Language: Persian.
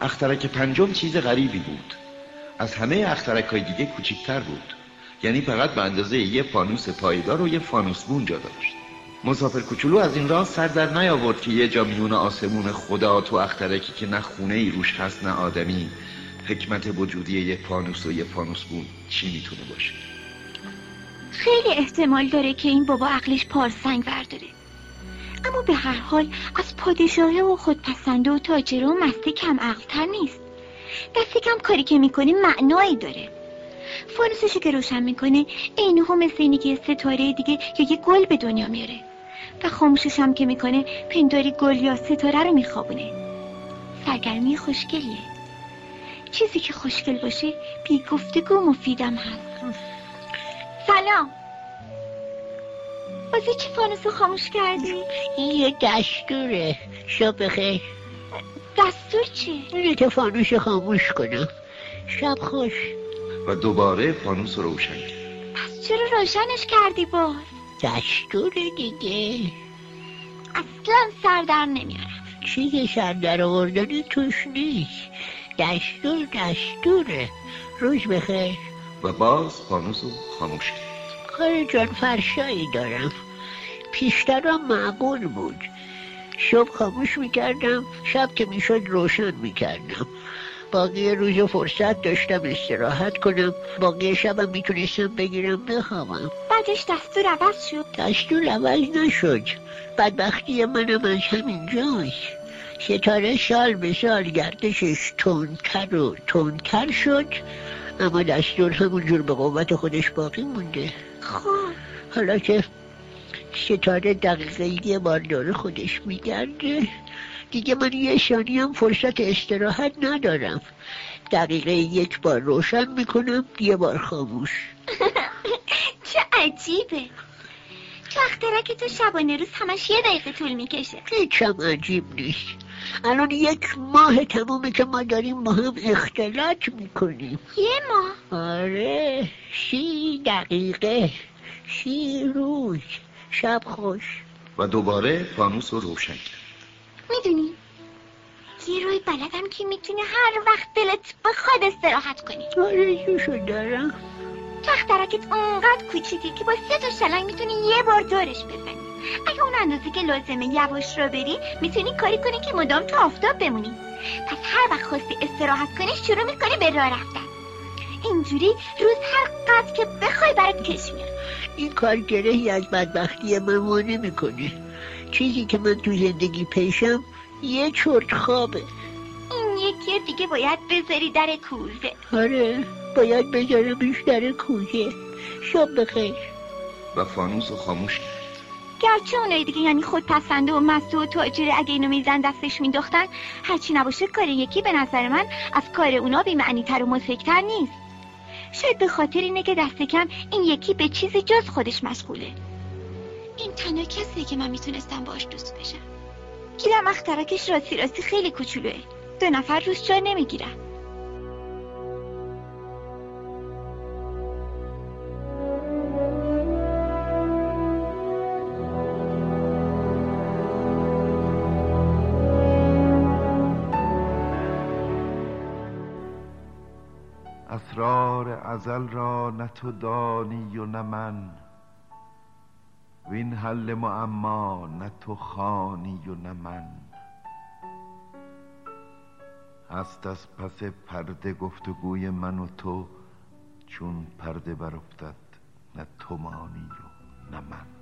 اخترک پنجم چیز غریبی بود. از همه اخترک های دیگه کوچیکتر بود. یعنی فقط به اندازه یه فانوس پایدار و یه فانوس بون جا داشت. مسافر کوچولو از این راه سر در نیاورد که یه جا میون آسمون خدا تو اخترکی که نه خونه ای روش هست نه آدمی. حکمت وجودی یه فانوس و یه فانوس بون چی می‌تونه باشه؟ خیلی احتمال داره که این بابا عقلش پارسنگ ورداره اما به هر حال از پادشاهه و خودپسنده و تاجره و مسته کم عقلتر نیست. دست کم کاری که می‌کنه معنایی داره. فانوسشو که روشن می‌کنه اینه ها مثل اینی که ستاره دیگه یا یه گل به دنیا میاره و خاموشش هم که می‌کنه پنداری گل یا ستاره رو میخوابونه. سرگرمی خوشگلیه. چیزی که خوشگل باشه بی گفتگو مفیدم هست. سلام. بازی چی فانوسو خاموش کردی؟ این یه دستوره. شب بخیر. دستور چی؟ اینه که فانوس خاموش کنم. شب خوش. و دوباره فانوس رو روشن کرد پس چرا روشنش کردی باز؟ دستور دیگه. اصلا سر در نمیارم. چیزی سر در آوردنی توش نیست؟ دستور دستوره. روز بخیر. و باز فانوس رو خاموش کرد کار جان فرشایی دارم. پیشترم معقول بود. صبح خاموش می‌کردم شب که می‌شد روشن می‌کردم. باقی روز فرصت داشتم استراحت کنم. باقی شبم می‌تونستم بگیرم بخوابم. بعدش دستور عوض شد. دستور عوض نشد. بدبختی منم از همین جاست. ستاره سال به سال گردشش تندتر و تندتر شد. اما دستور همونجور به قوت خودش باقی مونده. خب. حالا که ستاره دقیقه یه بار داره خودش میگرده دیگه من یه ثانی هم فرصت استراحت ندارم. دقیقه یک بار روشن می‌کنم یه بار خاموش. چه عجیبه. تو اخترک تو شبانه روز همش یه دقیقه طول می‌کشه. هیچم عجیب نیست. الان یک ماه تمومه که ما داریم با هم اختلاط می‌کنیم. یه ماه؟ آره سی دقیقه سی روز شب خوش. و دوباره فانوس رو روشن کرد. می‌دونی؟ یه روی بلدم که می‌تونه هر وقت دلت بخواد استراحت کنی. آرزوشو دارم؟ تخترکت اونقدر کوچیکی که با سه تا شلنگ می‌تونی یه بار دورش بزنی. اگه اون اندازه که لازمه یواش را بری می‌تونی کاری کنی که مدام تو آفتاب بمونی. پس هر وقت خواستی استراحت کنی شروع می‌کنی به راه رفتن. اینجوری روز هر قدر که بخوای برات کش میاد. این کار گرهی از بدبختی من وانه می‌کنه چیزی که من تو زندگی پیشم یه چرت خوابه. یکی دیگه باید بذاری در کوزه. آره باید بذارمش در کوزه. شب بخیر. و فانوس رو خاموش. کرد گرچه اونای دیگه یعنی خود پسنده و مسته و تاجره اگه اینو میزن دستش مینداختن هرچی نباشه کار یکی به نظر من از کار اونا بیمعنی تر و مزهکتر نیست. شاید به خاطر اینه که دست کم این یکی به چیزی جز خودش مشغوله. این تنها کسیه که من می‌تونستم باش دوست بشم. گیرم اخترکش راستی راستی خیلی کوچولوه. دو نفر روش جا نمی‌گیرن. اسرار ازل را نه تو دانی و نه من. وین حل معما نه تو خانی و نه من. هست از پس پرده گفتگوی من و تو چون پرده برفتد نه تو مانی و نه من.